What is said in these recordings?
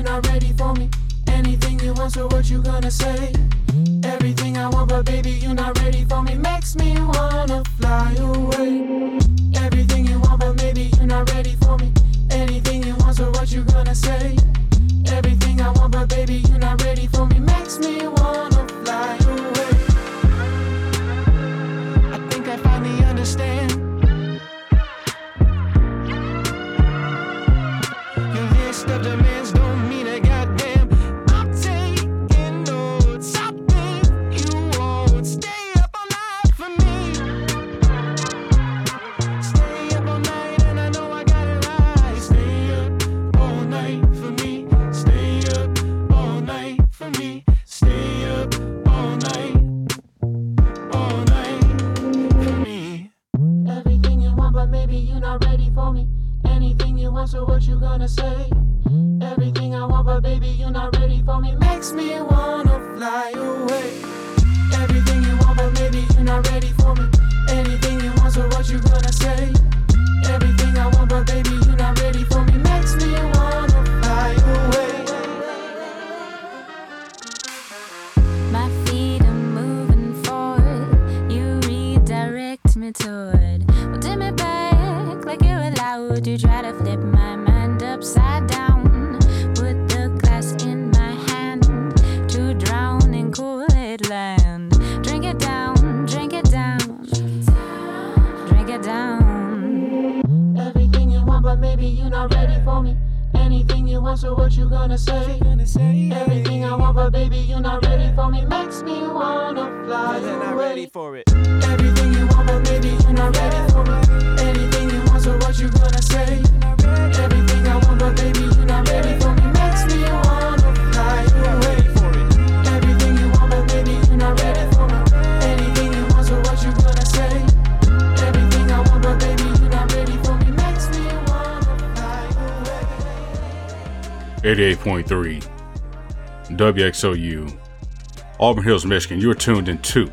you're not ready for me. Anything you want, so what you gonna say? Everything I want, but baby, you're not ready for me. Makes me wanna fly away. Everything you want, but maybe you're not ready for me. Anything you want, so what you gonna say? Everything I want, but baby, you're not ready for me. Makes me wanna fly away. I think I finally understand. You want, so what you gonna say? Everything I want, but baby, you're not ready for me. Makes me wanna fly away. Everything you want, but maybe you're not ready for me. Anything you want, so what you gonna say? Everything I want, but baby, you're not ready for me. Makes me wanna fly away. My feet are moving forward. You redirect me toward. Well, take me back like you're allowed. You try to flip Anything you want, so what you gonna say? Everything I want, but baby, you're not ready for me. Makes me wanna fly You're not away. ready for it. Everything you want, but baby, you're not ready for me. Anything you want, so what you gonna say? 88.3 WXOU, Auburn Hills, Michigan. You're tuned in to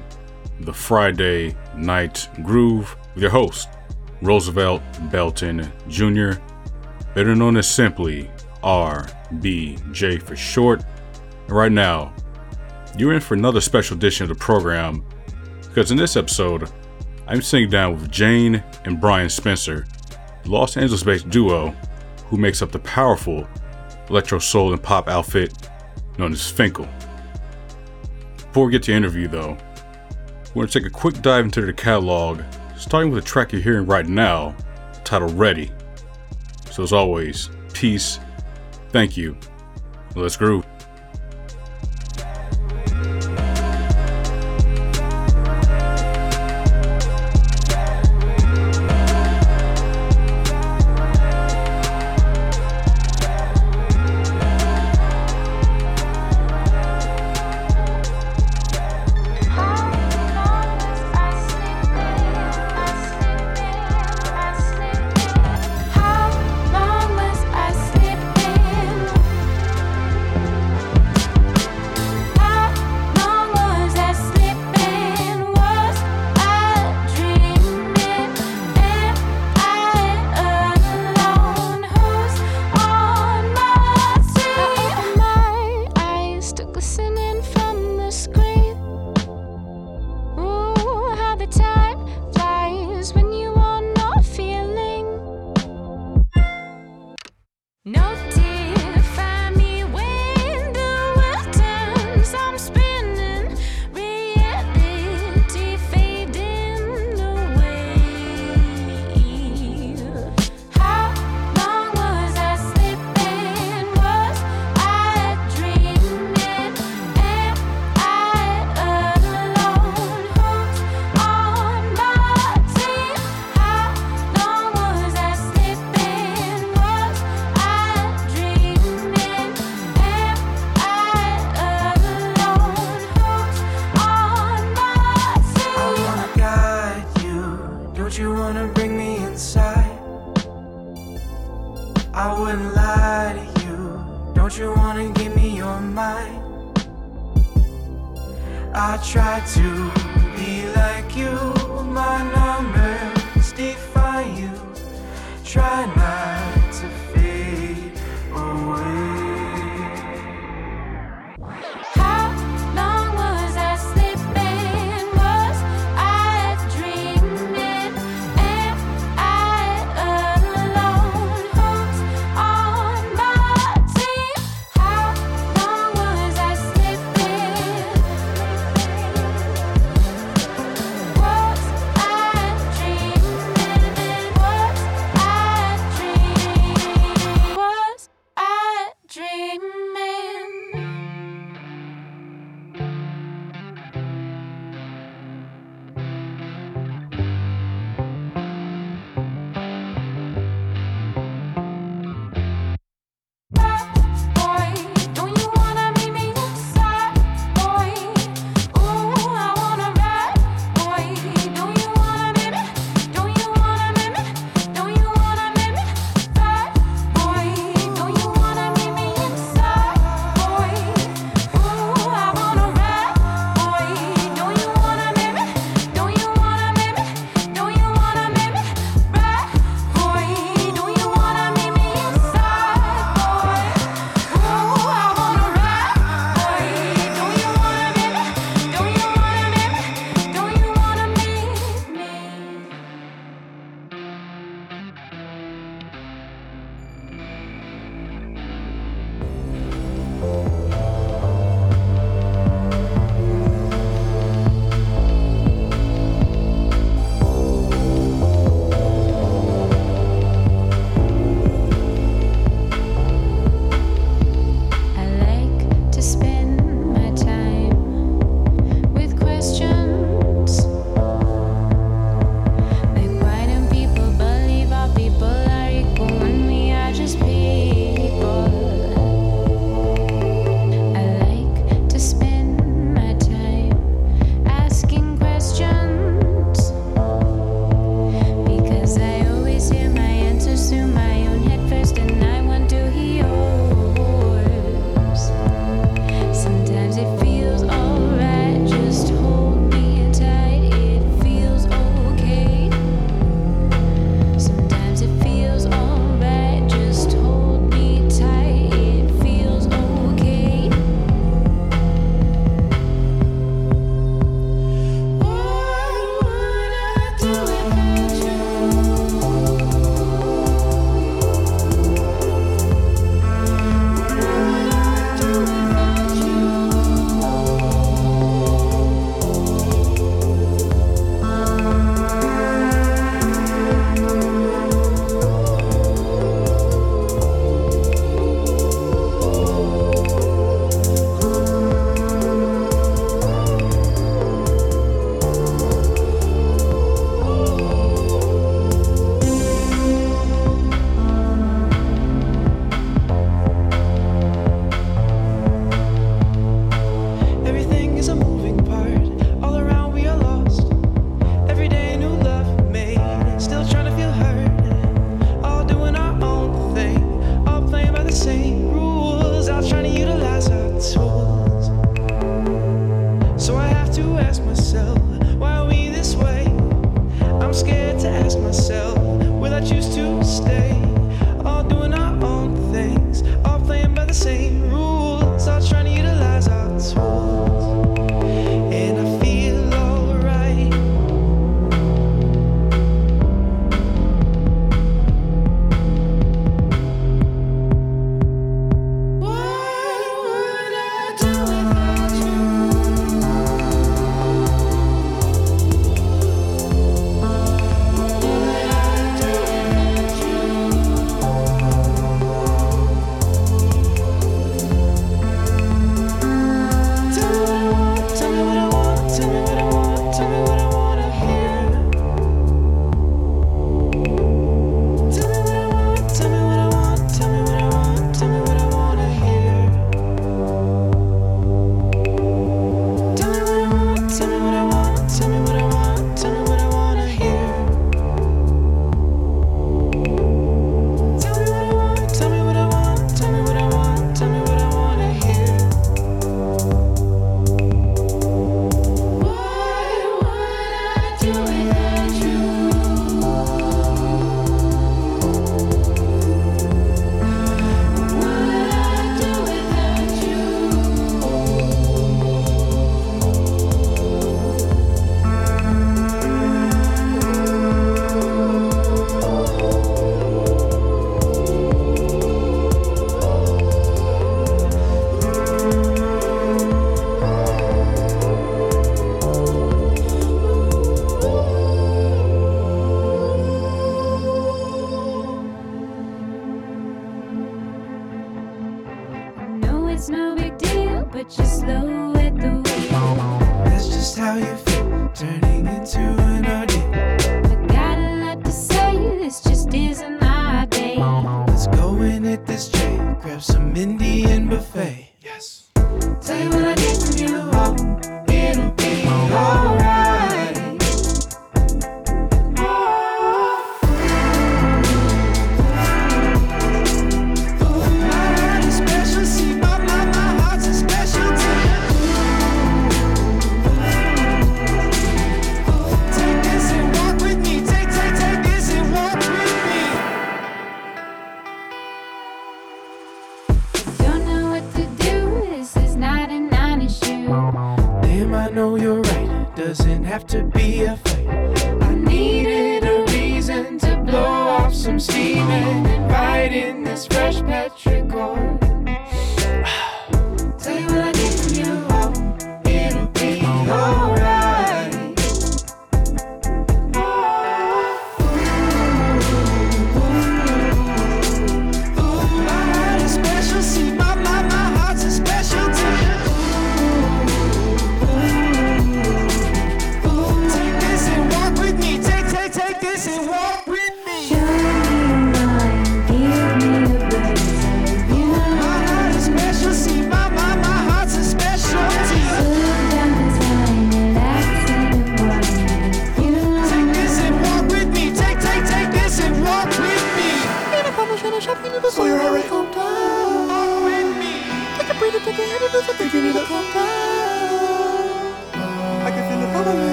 the Friday Night Groove with your host, Roosevelt Belton Jr., better known as simply RBJ for short. And right now, you're in for another special edition of the program because in this episode, I'm sitting down with Jane and Brian Spencer, the Los Angeles based duo who makes up the powerful electro soul and pop outfit known as Finkel. Before we get to the interview, though, we're going to take a quick dive into their catalog, starting with the track you're hearing right now, titled Ready. So, as always, peace, thank you, let's groove.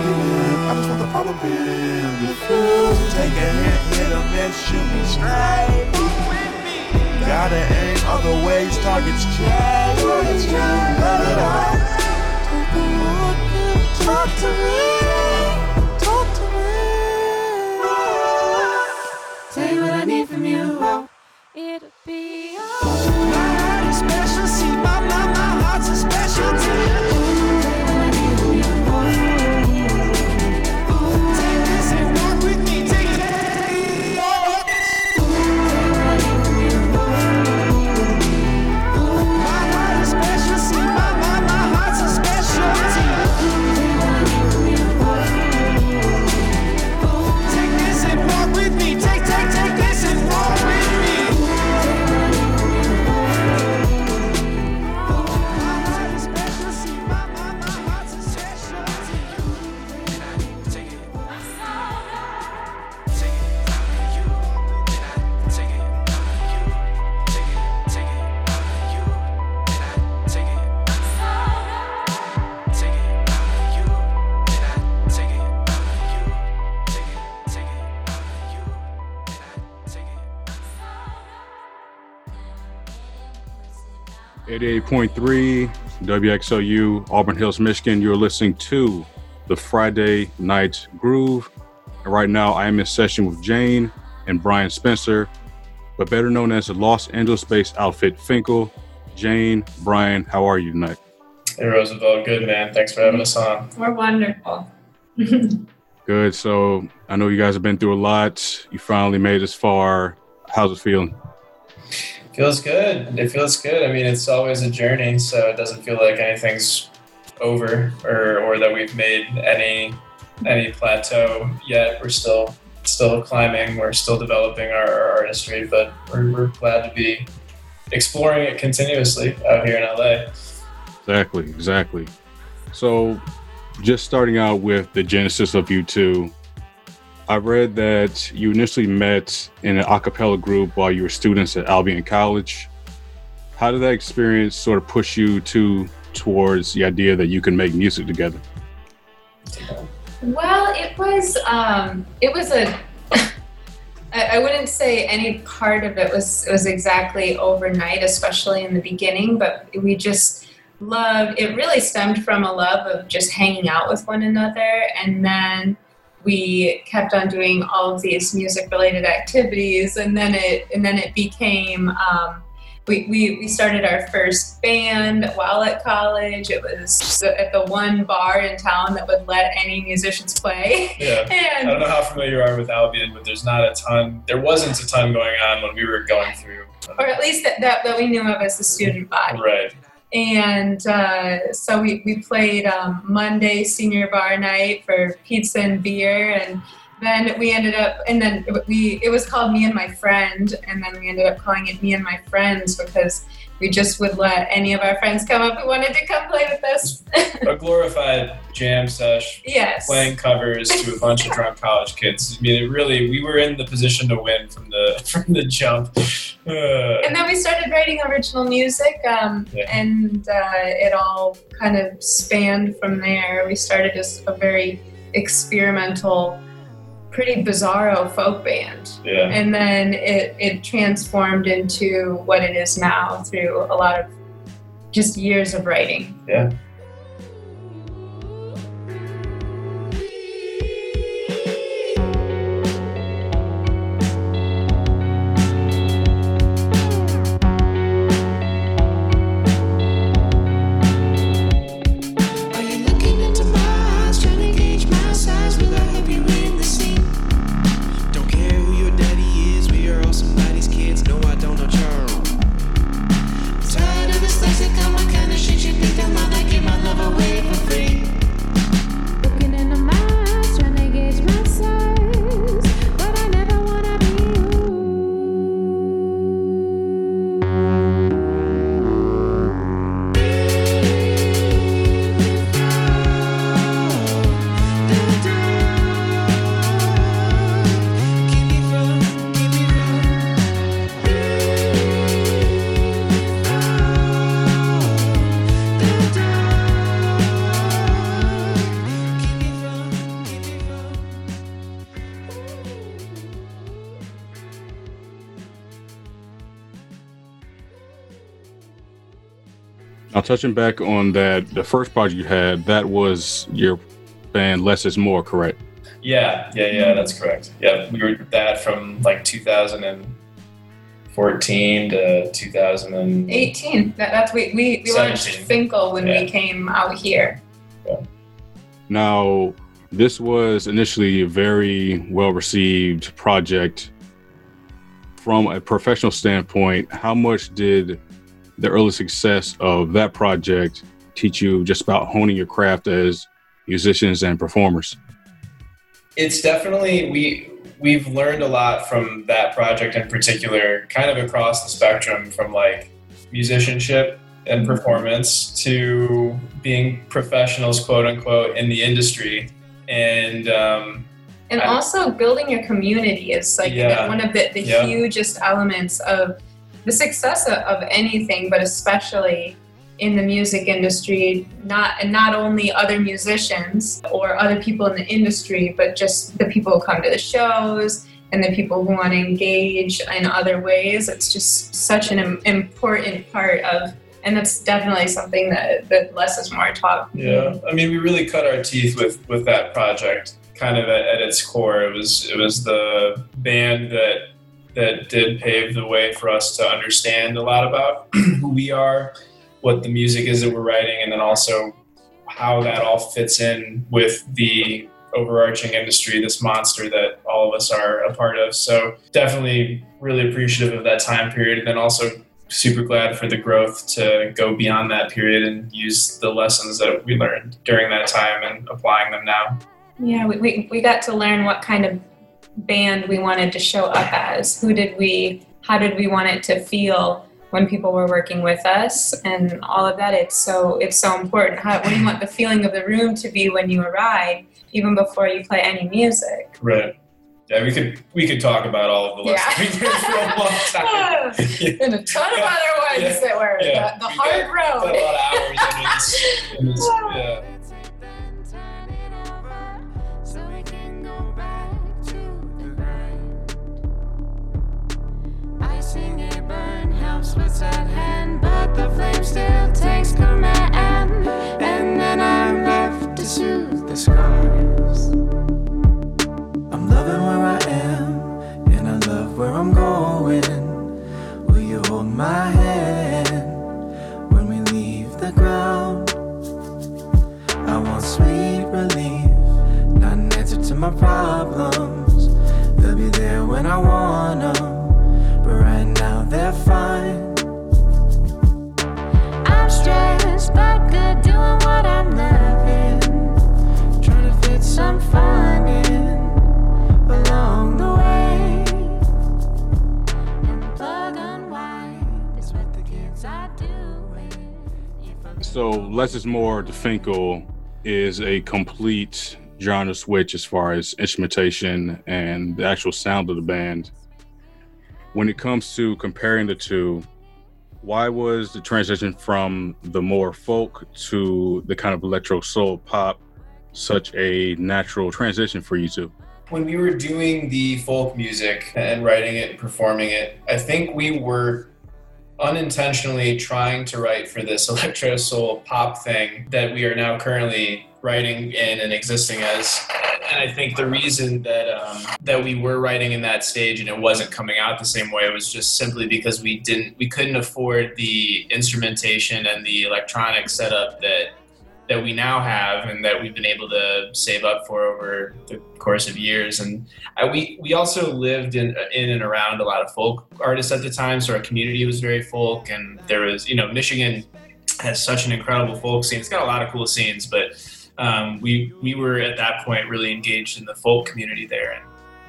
I. I just want the power pill. Refuse to take a hit, hit a miss, shoot me straight. Gotta aim other ways, targets change. Let it out. Talk to me. Talk to me. Tell you what I need from you. Oh, it'll be. 88.3 WXOU, Auburn Hills, Michigan. You're listening to the Friday Night Groove. And right now, I am in session with Jane and Brian Spencer, but better known as the Los Angeles based outfit Finkel. Jane, Brian, how are you tonight? Hey Roosevelt, good man. Thanks for having us on. We're wonderful. Good. So I know you guys have been through a lot. You finally made this far. How's it feeling? Feels good. It feels good. I mean, it's always a journey, so it doesn't feel like anything's over or, or that we've made any any plateau yet. We're still still climbing. We're still developing our, our artistry, but we're, we're glad to be exploring it continuously out here in LA. Exactly, exactly. So, just starting out with the genesis of you two, I read that you initially met in an a cappella group while you were students at Albion College. How did that experience sort of push you to towards the idea that you can make music together? Well, it was um, it was a. I wouldn't say any part of it was was exactly overnight, especially in the beginning. But we just loved. It really stemmed from a love of just hanging out with one another, and then we kept on doing all of these music related activities, and then it and then it became. Um, we, we, we started our first band while at college. It was at the one bar in town that would let any musicians play. Yeah. I don't know how familiar you are with Albion, but there's not a ton. There wasn't a ton going on when we were going through. or at least that, that, that we knew of as the student body. Right. And uh, so we, we played um, Monday senior bar night for pizza and beer. And then we ended up, and then we, it was called Me and My Friend. And then we ended up calling it Me and My Friends because we just would let any of our friends come up who wanted to come play with us. A glorified jam sesh, yes. playing covers to a bunch of drunk college kids. I mean, it really, we were in the position to win from the from the jump. Uh, And then we started writing original music, um, Yeah. and uh, it all kind of spanned from there. We started just a very experimental, pretty bizarro folk band, yeah. and then it, it transformed into what it is now through a lot of just years of writing. Yeah. Touching back on that, the first project you had, that was your band Less is More, correct? Yeah, yeah, yeah, that's correct. Yeah, we were that from like 2014 to 2018. That, that's we we, we launched 17. Finkel when Yeah. we came out here. Now, this was initially a very well received project. From a professional standpoint, how much did the early success of that project teach you just about honing your craft as musicians and performers? it's definitely we we've learned a lot from that project in particular kind of across the spectrum from like musicianship and performance to being professionals quote unquote in the industry and um, And I- also building your community is like Yeah. one of the, the Yeah. hugest elements of the success of, anything, but especially in the music industry, not and not only other musicians or other people in the industry, but just the people who come to the shows and the people who want to engage in other ways. It's just such an important part of and that's definitely something that that less is more taught. Yeah, I mean, we really cut our teeth with with that project. Kind of at, at its core, it was it was the band that that did pave the way for us to understand a lot about who we are, what the music is that we're writing, and then also how that all fits in with the overarching industry, this monster that all of us are a part of. So definitely really appreciative of that time period, and then also super glad for the growth to go beyond that period and use the lessons that we learned during that time and applying them now. Yeah, we, we, we got to learn what kind of band we wanted to show up as. Who did we, how did we want it to feel when people were working with us and all of that. It's so, it's so important. How, what do you want the feeling of the room to be when you arrive, even before you play any music? Right. Yeah, we could we could talk about all of the lessons Yeah. for a long time. and a ton of other ones Yeah. that were Yeah. the, the hard got- got a road. lot of hours in this. In this yeah. What's at hand, but the flame still takes command. And then I'm left to soothe the scars. I'm loving where I am, and I love where I'm going. Will you hold my hand when we leave the ground? I want sweet relief, not an answer to my problems. They'll be there when I want them, they're fine. I'm stressed but good doing what I'm loving. Trying to fit some fun in along the way. And plug unwind is what the. So less is more. The Finkel is a complete genre switch as far as instrumentation and the actual sound of the band. When it comes to comparing the two, why was the transition from the more folk to the kind of electro soul pop such a natural transition for you two? When we were doing the folk music and writing it and performing it, I think we were unintentionally trying to write for this electro soul pop thing that we are now currently writing in and existing as. And I think the reason that um, that we were writing in that stage and it wasn't coming out the same way was just simply because we didn't we couldn't afford the instrumentation and the electronic setup that that we now have and that we've been able to save up for over the course of years. And I, we we also lived in in and around a lot of folk artists at the time, so our community was very folk, and there was you know Michigan has such an incredible folk scene. It's got a lot of cool scenes, but um, we we were at that point really engaged in the folk community there, and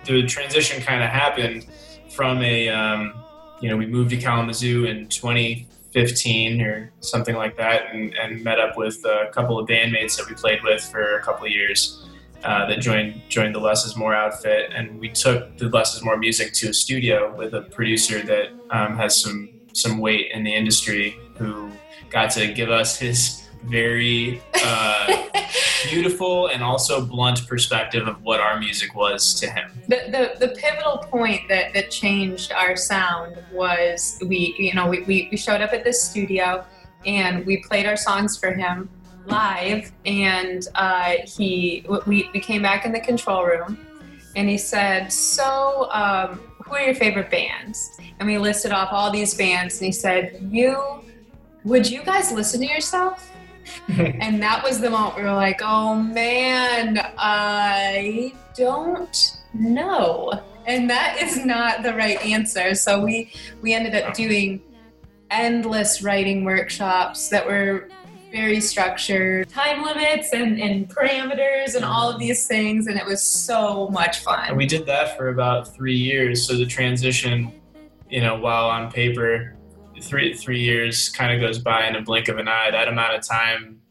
the transition kind of happened from a um, you know we moved to Kalamazoo in 2015 or something like that, and, and met up with a couple of bandmates that we played with for a couple of years. Uh, that joined joined the Less Is More outfit, and we took the Less Is More music to a studio with a producer that um, has some some weight in the industry, who got to give us his very uh, beautiful and also blunt perspective of what our music was to him. the, the, the pivotal point that, that changed our sound was we you know we, we, we showed up at this studio and we played our songs for him live and uh, he we, we came back in the control room and he said so um, who are your favorite bands and we listed off all these bands and he said you would you guys listen to yourself and that was the moment we were like, oh man, I don't know. And that is not the right answer. So we we ended up doing endless writing workshops that were very structured, time limits and, and parameters and all of these things, and it was so much And fun. we did that for about three years. So the transition, you know, while on paper, three three years kind of goes by in a blink of an eye. That amount of time,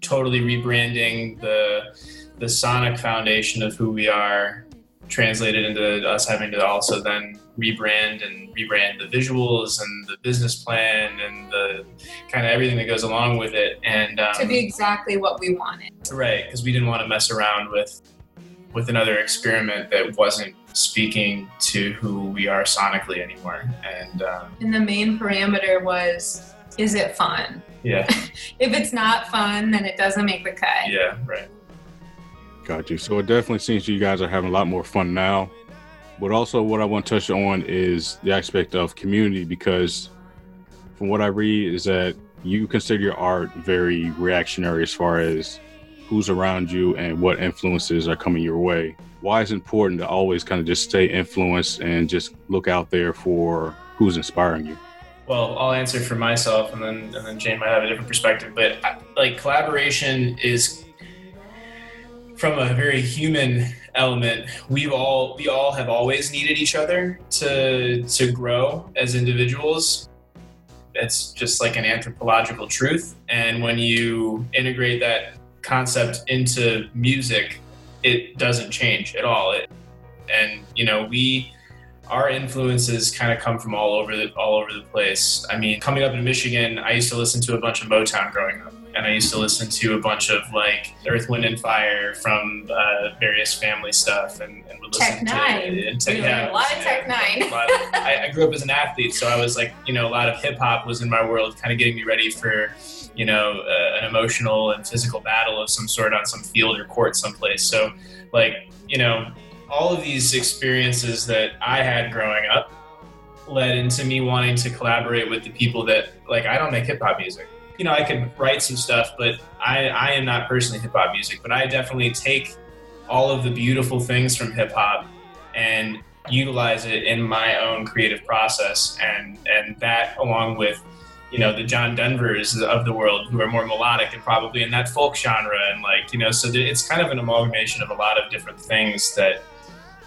totally rebranding the the sonic foundation of who we are, translated into us having to also then rebrand and rebrand the visuals and the business plan and the kind of everything that goes along with it. And um, To be exactly what we wanted. Right, because we didn't want to mess around with with another experiment that wasn't speaking to who we are sonically anymore. And um, And the main parameter was is it fun? Yeah, If it's not fun, then it doesn't make the cut. yeah, right. Got you. So it definitely seems you guys are having a lot more fun now. But also, what I want to touch on is the aspect of community because, from what I read, is that you consider your art very reactionary as far as who's around you and what influences are coming your way. Why is it important to always kind of just stay influenced and just look out there for who's inspiring you? Well, I'll answer for myself, and then and then Jane might have a different perspective. But I- like collaboration is from a very human element. We've all we all have always needed each other to to grow as individuals. It's just like an anthropological truth, and when you integrate that concept into music, it doesn't change at all. It, and you know we our influences kind of come from all over the all over the place. I mean, coming up in Michigan, I used to listen to a bunch of Motown growing up, and I used to listen to a bunch of like Earth, Wind, and Fire from uh, various family stuff, and, and would listen Tech to and Tech- learned a lot of Tech N9ne. of- I, I grew up as an athlete, so I was like, you know, a lot of hip hop was in my world, kind of getting me ready for, you know, uh, an emotional and physical battle of some sort on some field or court someplace. So, like, you know, all of these experiences that I had growing up led into me wanting to collaborate with the people that like I don't make hip hop music. You know, I could write some stuff, but I, I am not personally hip hop music, but I definitely take all of the beautiful things from hip hop and utilize it in my own creative process. And and that along with you know the John Denvers of the world who are more melodic and probably in that folk genre and like you know so it's kind of an amalgamation of a lot of different things that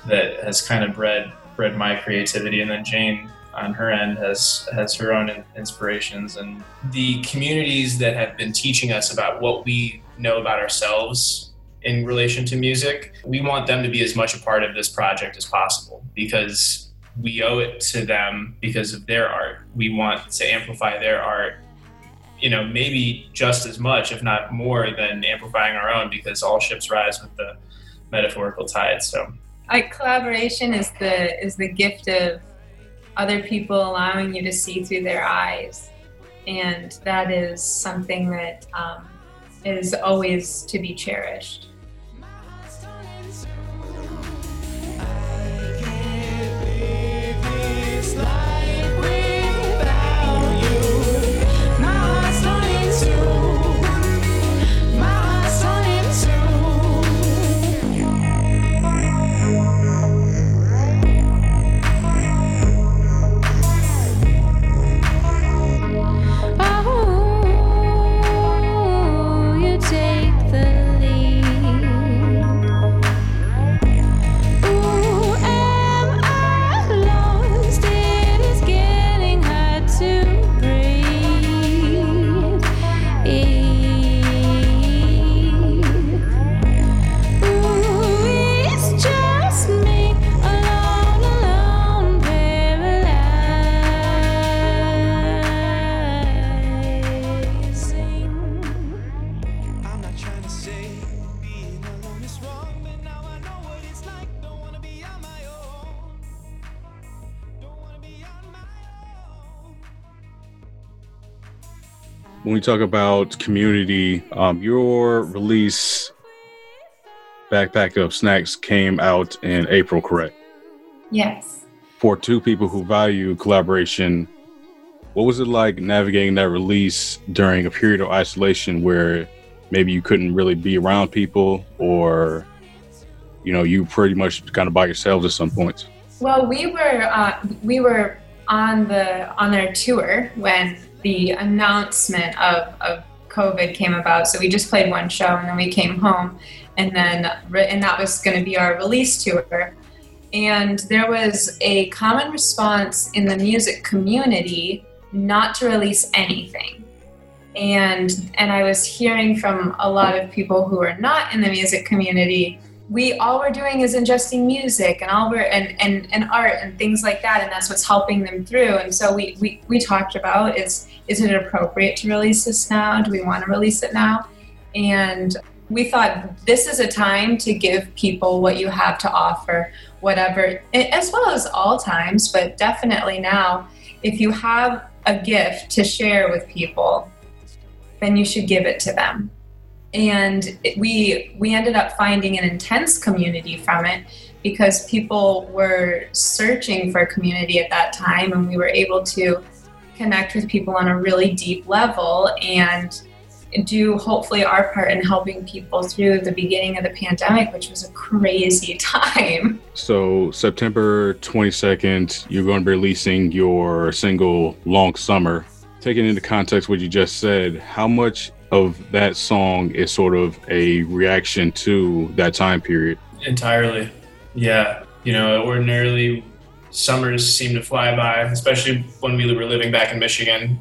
that has kind of bred bred my creativity. And then Jane on her end has has her own inspirations and the communities that have been teaching us about what we know about ourselves in relation to music we want them to be as much a part of this project as possible because we owe it to them because of their art. We want to amplify their art you know maybe just as much if not more than amplifying our own because all ships rise with the metaphorical tide. So like collaboration is the is the gift of other people allowing you to see through their eyes. And that is something that um, is always to be cherished When we talk about community, um, your release, Backpack of Snacks, came out in April, correct? yes For two people who value collaboration, what was it like navigating that release during a period of isolation where maybe you couldn't really be around people or, you know, you pretty much kind of by yourselves at some points? Well, we were uh, we were on the on their tour when the announcement of, of COVID came about. So we just played one show and then we came home, and then and that was going to be our release tour. And there was a common response in the music community not to release anything. And and I was hearing from a lot of people who are not in the music community we all we're doing is ingesting music and all we're and, and, and art and things like that and that's what's helping them through. And so we, we, we talked about is is it appropriate to release this now? Do we want to release it now? And we thought this is a time to give people what you have to offer whatever as well as all times but definitely now if you have a gift to share with people, then you should give it to them. And we we ended up finding an intense community from it because people were searching for community at that time, and we were able to connect with people on a really deep level and do hopefully our part in helping people through the beginning of the pandemic, which was a crazy time. So September 22nd, you're going to be releasing your single "Long Summer." Taking into context what you just said, how much of that song is sort of a reaction to that time period? Entirely. Yeah. You know, ordinarily summers seem to fly by, especially when we were living back in Michigan,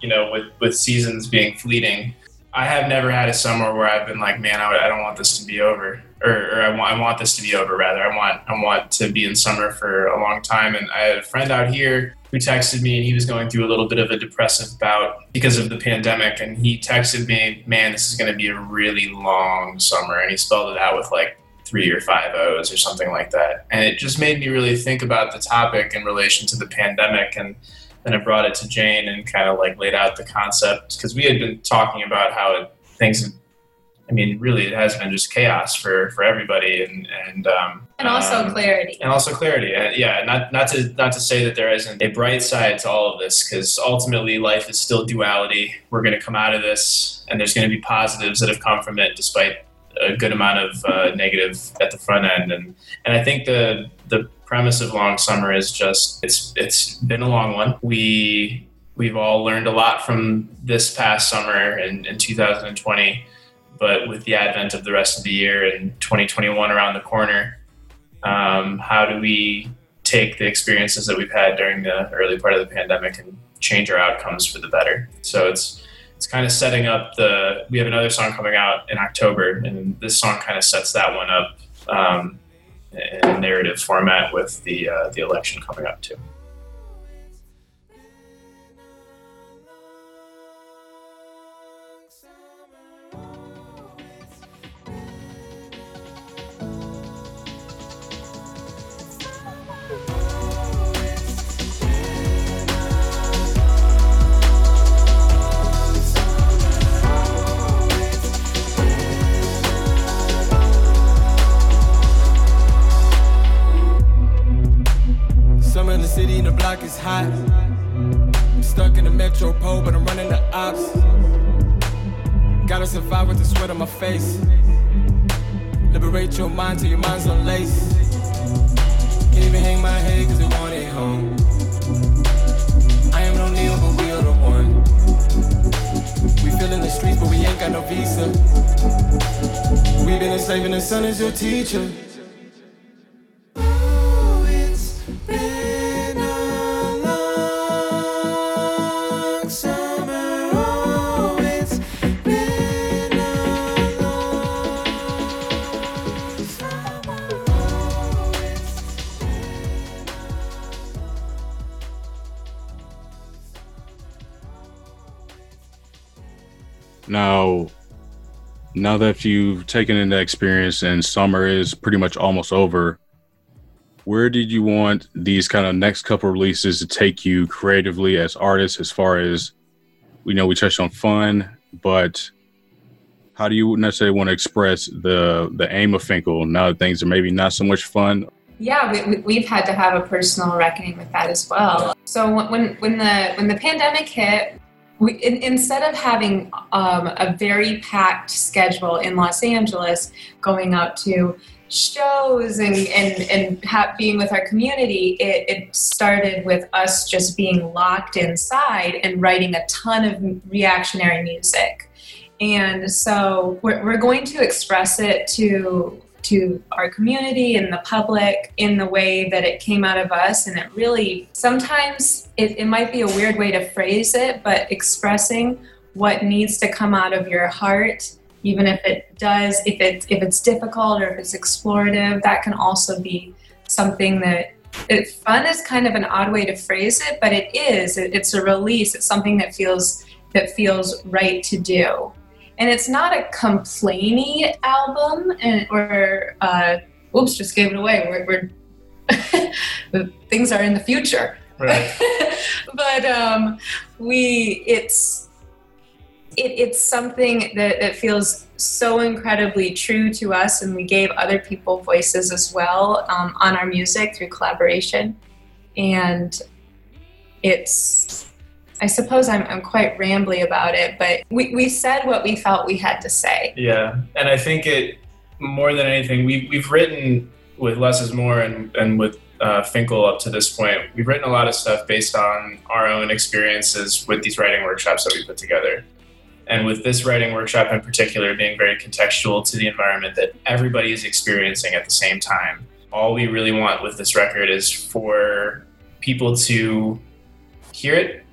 you know, with, with seasons being fleeting. I have never had a summer where I've been like, man, I, I don't want this to be over. Or, or I, want, I want this to be over, rather. I want, I want to be in summer for a long time. And I had a friend out here who texted me and he was going through a little bit of a depressive bout because of the pandemic. And he texted me, man, this is going to be a really long summer. And he spelled it out with like three or five O's or something like that. And it just made me really think about the topic in relation to the pandemic. And then I brought it to Jane and kind of like laid out the concept because we had been talking about how it, things, I mean, really, it has been just chaos for, for everybody. And, and, um, And also um, clarity. and also clarity. Uh, yeah, not not to not to say that there isn't a bright side to all of this, because ultimately life is still duality. We're going to come out of this, and there's going to be positives that have come from it, despite a good amount of uh, negative at the front end. And and I think the the premise of Long Summer is just it's it's been a long one. We we've all learned a lot from this past summer in, in 2020. But with the advent of the rest of the year and 2021 around the corner, um, how do we take the experiences that we've had during the early part of the pandemic and change our outcomes for the better so it's it's kind of setting up the we have another song coming out in october and this song kind of sets that one up um, in a narrative format with the uh, the election coming up too block is hot. I'm stuck in the metropole, but I'm running the ops. Gotta survive with the sweat on my face. Liberate your mind till your mind's on lace. Can't even hang my head cause they want it home. I am no Neil, but we are the one. We feel in the streets, but we ain't got no visa. We've been enslaving the sun as your teacher. Now that you've taken in that experience and summer is pretty much almost over, where did you want these kind of next couple releases to take you creatively as artists? As far as we know, we touched on fun, but how do you necessarily want to express the the aim of Finkel now that things are maybe not so much fun? yeah we, we've had to have a personal reckoning with that as well so when when the when the pandemic hit we, in, instead of having um, a very packed schedule in los angeles going out to shows and and, and ha- being with our community it, it started with us just being locked inside and writing a ton of reactionary music. And so we're, we're going to express it to to our community and the public in the way that it came out of us. And it really sometimes it, it might be a weird way to phrase it but expressing what needs to come out of your heart even if it does if it if it's difficult or if it's explorative that can also be something that it, fun is kind of an odd way to phrase it but it is it, it's a release. It's something that feels that feels right to do and it's not a complainy album and or uh, oops just gave it away we're, we're things are in the future Right. but um, we it's it, it's something that, that feels so incredibly true to us, and we gave other people voices as well um, on our music through collaboration, and it's. I suppose I'm, I'm quite rambly about it, but we, we said what we felt we had to say. Yeah, and I think it more than anything, we we've written with Less is More and and with uh, Finkel up to this point. We've written a lot of stuff based on our own experiences with these writing workshops that we put together, and with this writing workshop in particular being very contextual to the environment that everybody is experiencing at the same time. All we really want with this record is for people to hear it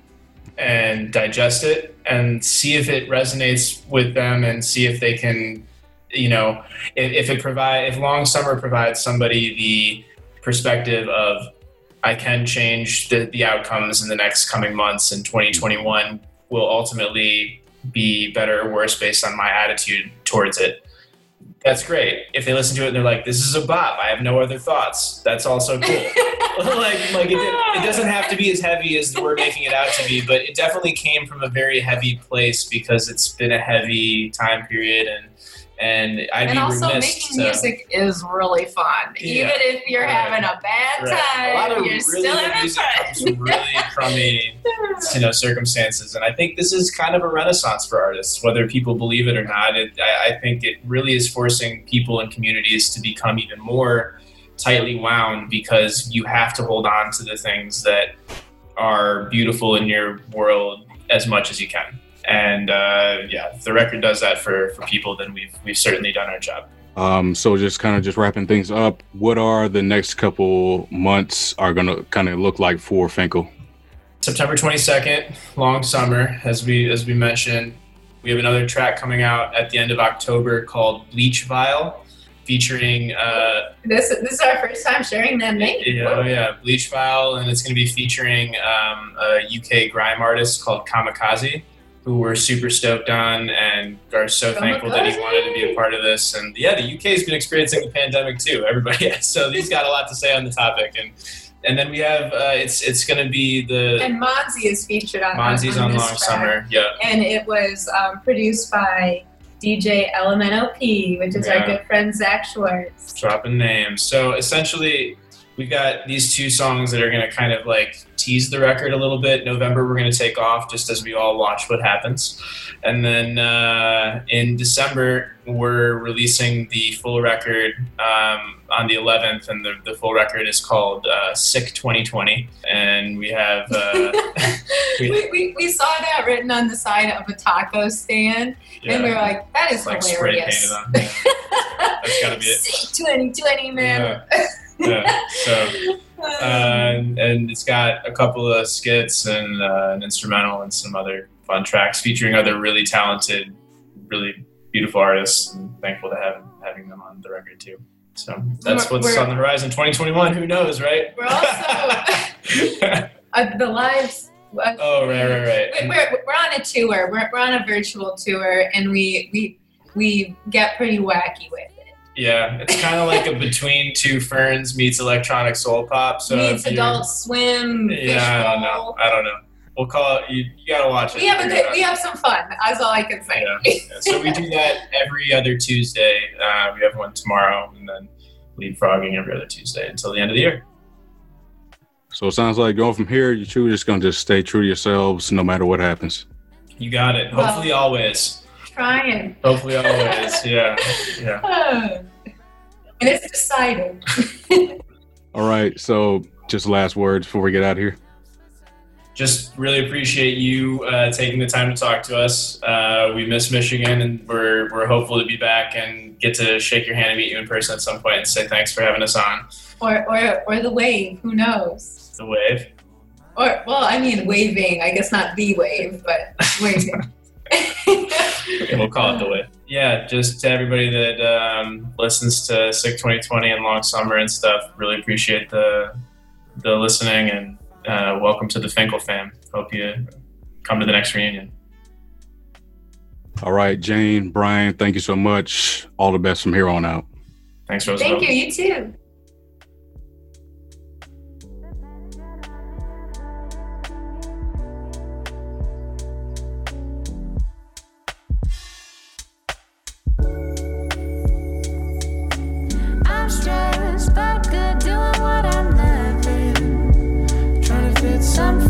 and digest it and see if it resonates with them and see if they can you know if, if it provide if long summer provides somebody the perspective of i can change the, the outcomes in the next coming months and 2021 will ultimately be better or worse based on my attitude towards it that's great. If they listen to it and they're like this is a bop. I have no other thoughts. That's also cool. Like like it, it doesn't have to be as heavy as we're making it out to be but it definitely came from a very heavy place because it's been a heavy time period and and I'd and also remiss making to, music is really fun. Yeah. Even if you're Right. having a bad Right. time, a lot of you're really still having music fun. really crummy you know circumstances and i think this is kind of a renaissance for artists whether people believe it or not it, I, I think it really is forcing people and communities to become even more tightly wound because you have to hold on to the things that are beautiful in your world as much as you can and uh, yeah if the record does that for, for people then we've we've certainly done our job Um, so just kind of just wrapping things up. What are the next couple months are gonna kind of look like for Finkel? September 22nd, long summer, as we as we mentioned. We have another track coming out at the end of October called Bleach Vial, featuring uh, This this is our first time sharing that name. yeah, oh yeah, Bleach Vial, and it's going to be featuring um, a UK grime artist called Kamakaze, who we're super stoked on and are so thankful that he wanted to be a part of this. And yeah, the UK has been experiencing the pandemic too. Everybody, has. so he's got a lot to say on the topic, and and then we have uh, it's it's going to be the And Monzi is featured on Monzi's on this Long track. Summer. Yeah. And it was um, produced by DJ LMNOP, which is Yeah. our good friend Zach Schwartz. dropping names. So essentially, we've got these two songs that are going to kind of like tease the record a little bit. November, we're going to take off just as we all watch what happens. And then uh, in December, we're releasing the full record um, on the 11th, and the, the full record is called uh, Sick 2020. And we have. Uh, we, we, we saw that written on the side of a taco stand, and we were like, that is like spray painted hilarious. on. Yeah. That's gotta be it. Sick 2020, man. yeah. So. uh, and, and it's got a couple of skits and uh, an instrumental and some other fun tracks featuring other really talented, really beautiful artists. And thankful to have having them on the record too. So that's We're- what's we're- on the horizon. 2021. Who knows, right? We're also uh, the lives. Uh, oh right, right, right. we- We're, we're on a tour. We're, we're on a virtual tour, and we we we get pretty wacky with it. Yeah, it's kind of like a between two ferns meets electronic soul pop. So Meets Adult Swim. Yeah, I don't know. I don't know. We'll call it. You, you gotta watch it. We have a good. We have some fun. That's all I can say. Yeah. Yeah, so we do that every other Tuesday. Uh, we have one tomorrow, and then leapfrogging every other Tuesday until the end of the year. So it sounds like going from here, you two just gonna just stay true to yourselves no matter what happens. You got it. Wow. Hopefully, always. Trying. Hopefully, always. Yeah. Yeah. and it's decided. All right. So just last words before we get out of here. Just really appreciate you uh, taking the time to talk to us. Uh, we miss Michigan, and we're we're hopeful to be back and get to shake your hand and meet you in person at some point and say thanks for having us on or, or or the wave. Who knows? the wave. Or well, I mean waving. I guess not the wave, but waving. Okay, we'll call it the way. Yeah, just to everybody that um, listens to Sick 2020 and Long Summer and stuff, really appreciate the the listening and uh, welcome to the Finkel fam. Hope you come to the next reunion. All right, Jane, Brian, thank you so much. All the best from here on out. Thanks, Roosevelt. Thank you. You too.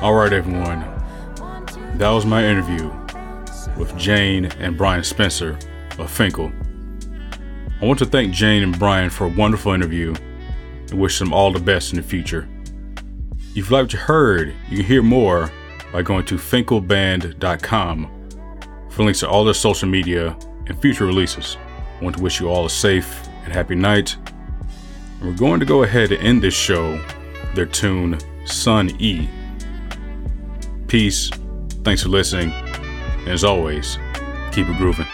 All right, everyone. That was my interview with Jane and Brian Spencer of Finkel. I want to thank Jane and Brian for a wonderful interview and wish them all the best in the future. If you liked what you heard, you can hear more by going to finkelband.com for links to all their social media and future releases. I want to wish you all a safe and happy night. And we're going to go ahead and end this show their tune Sun E. Peace. Thanks for listening. And as always, keep it grooving.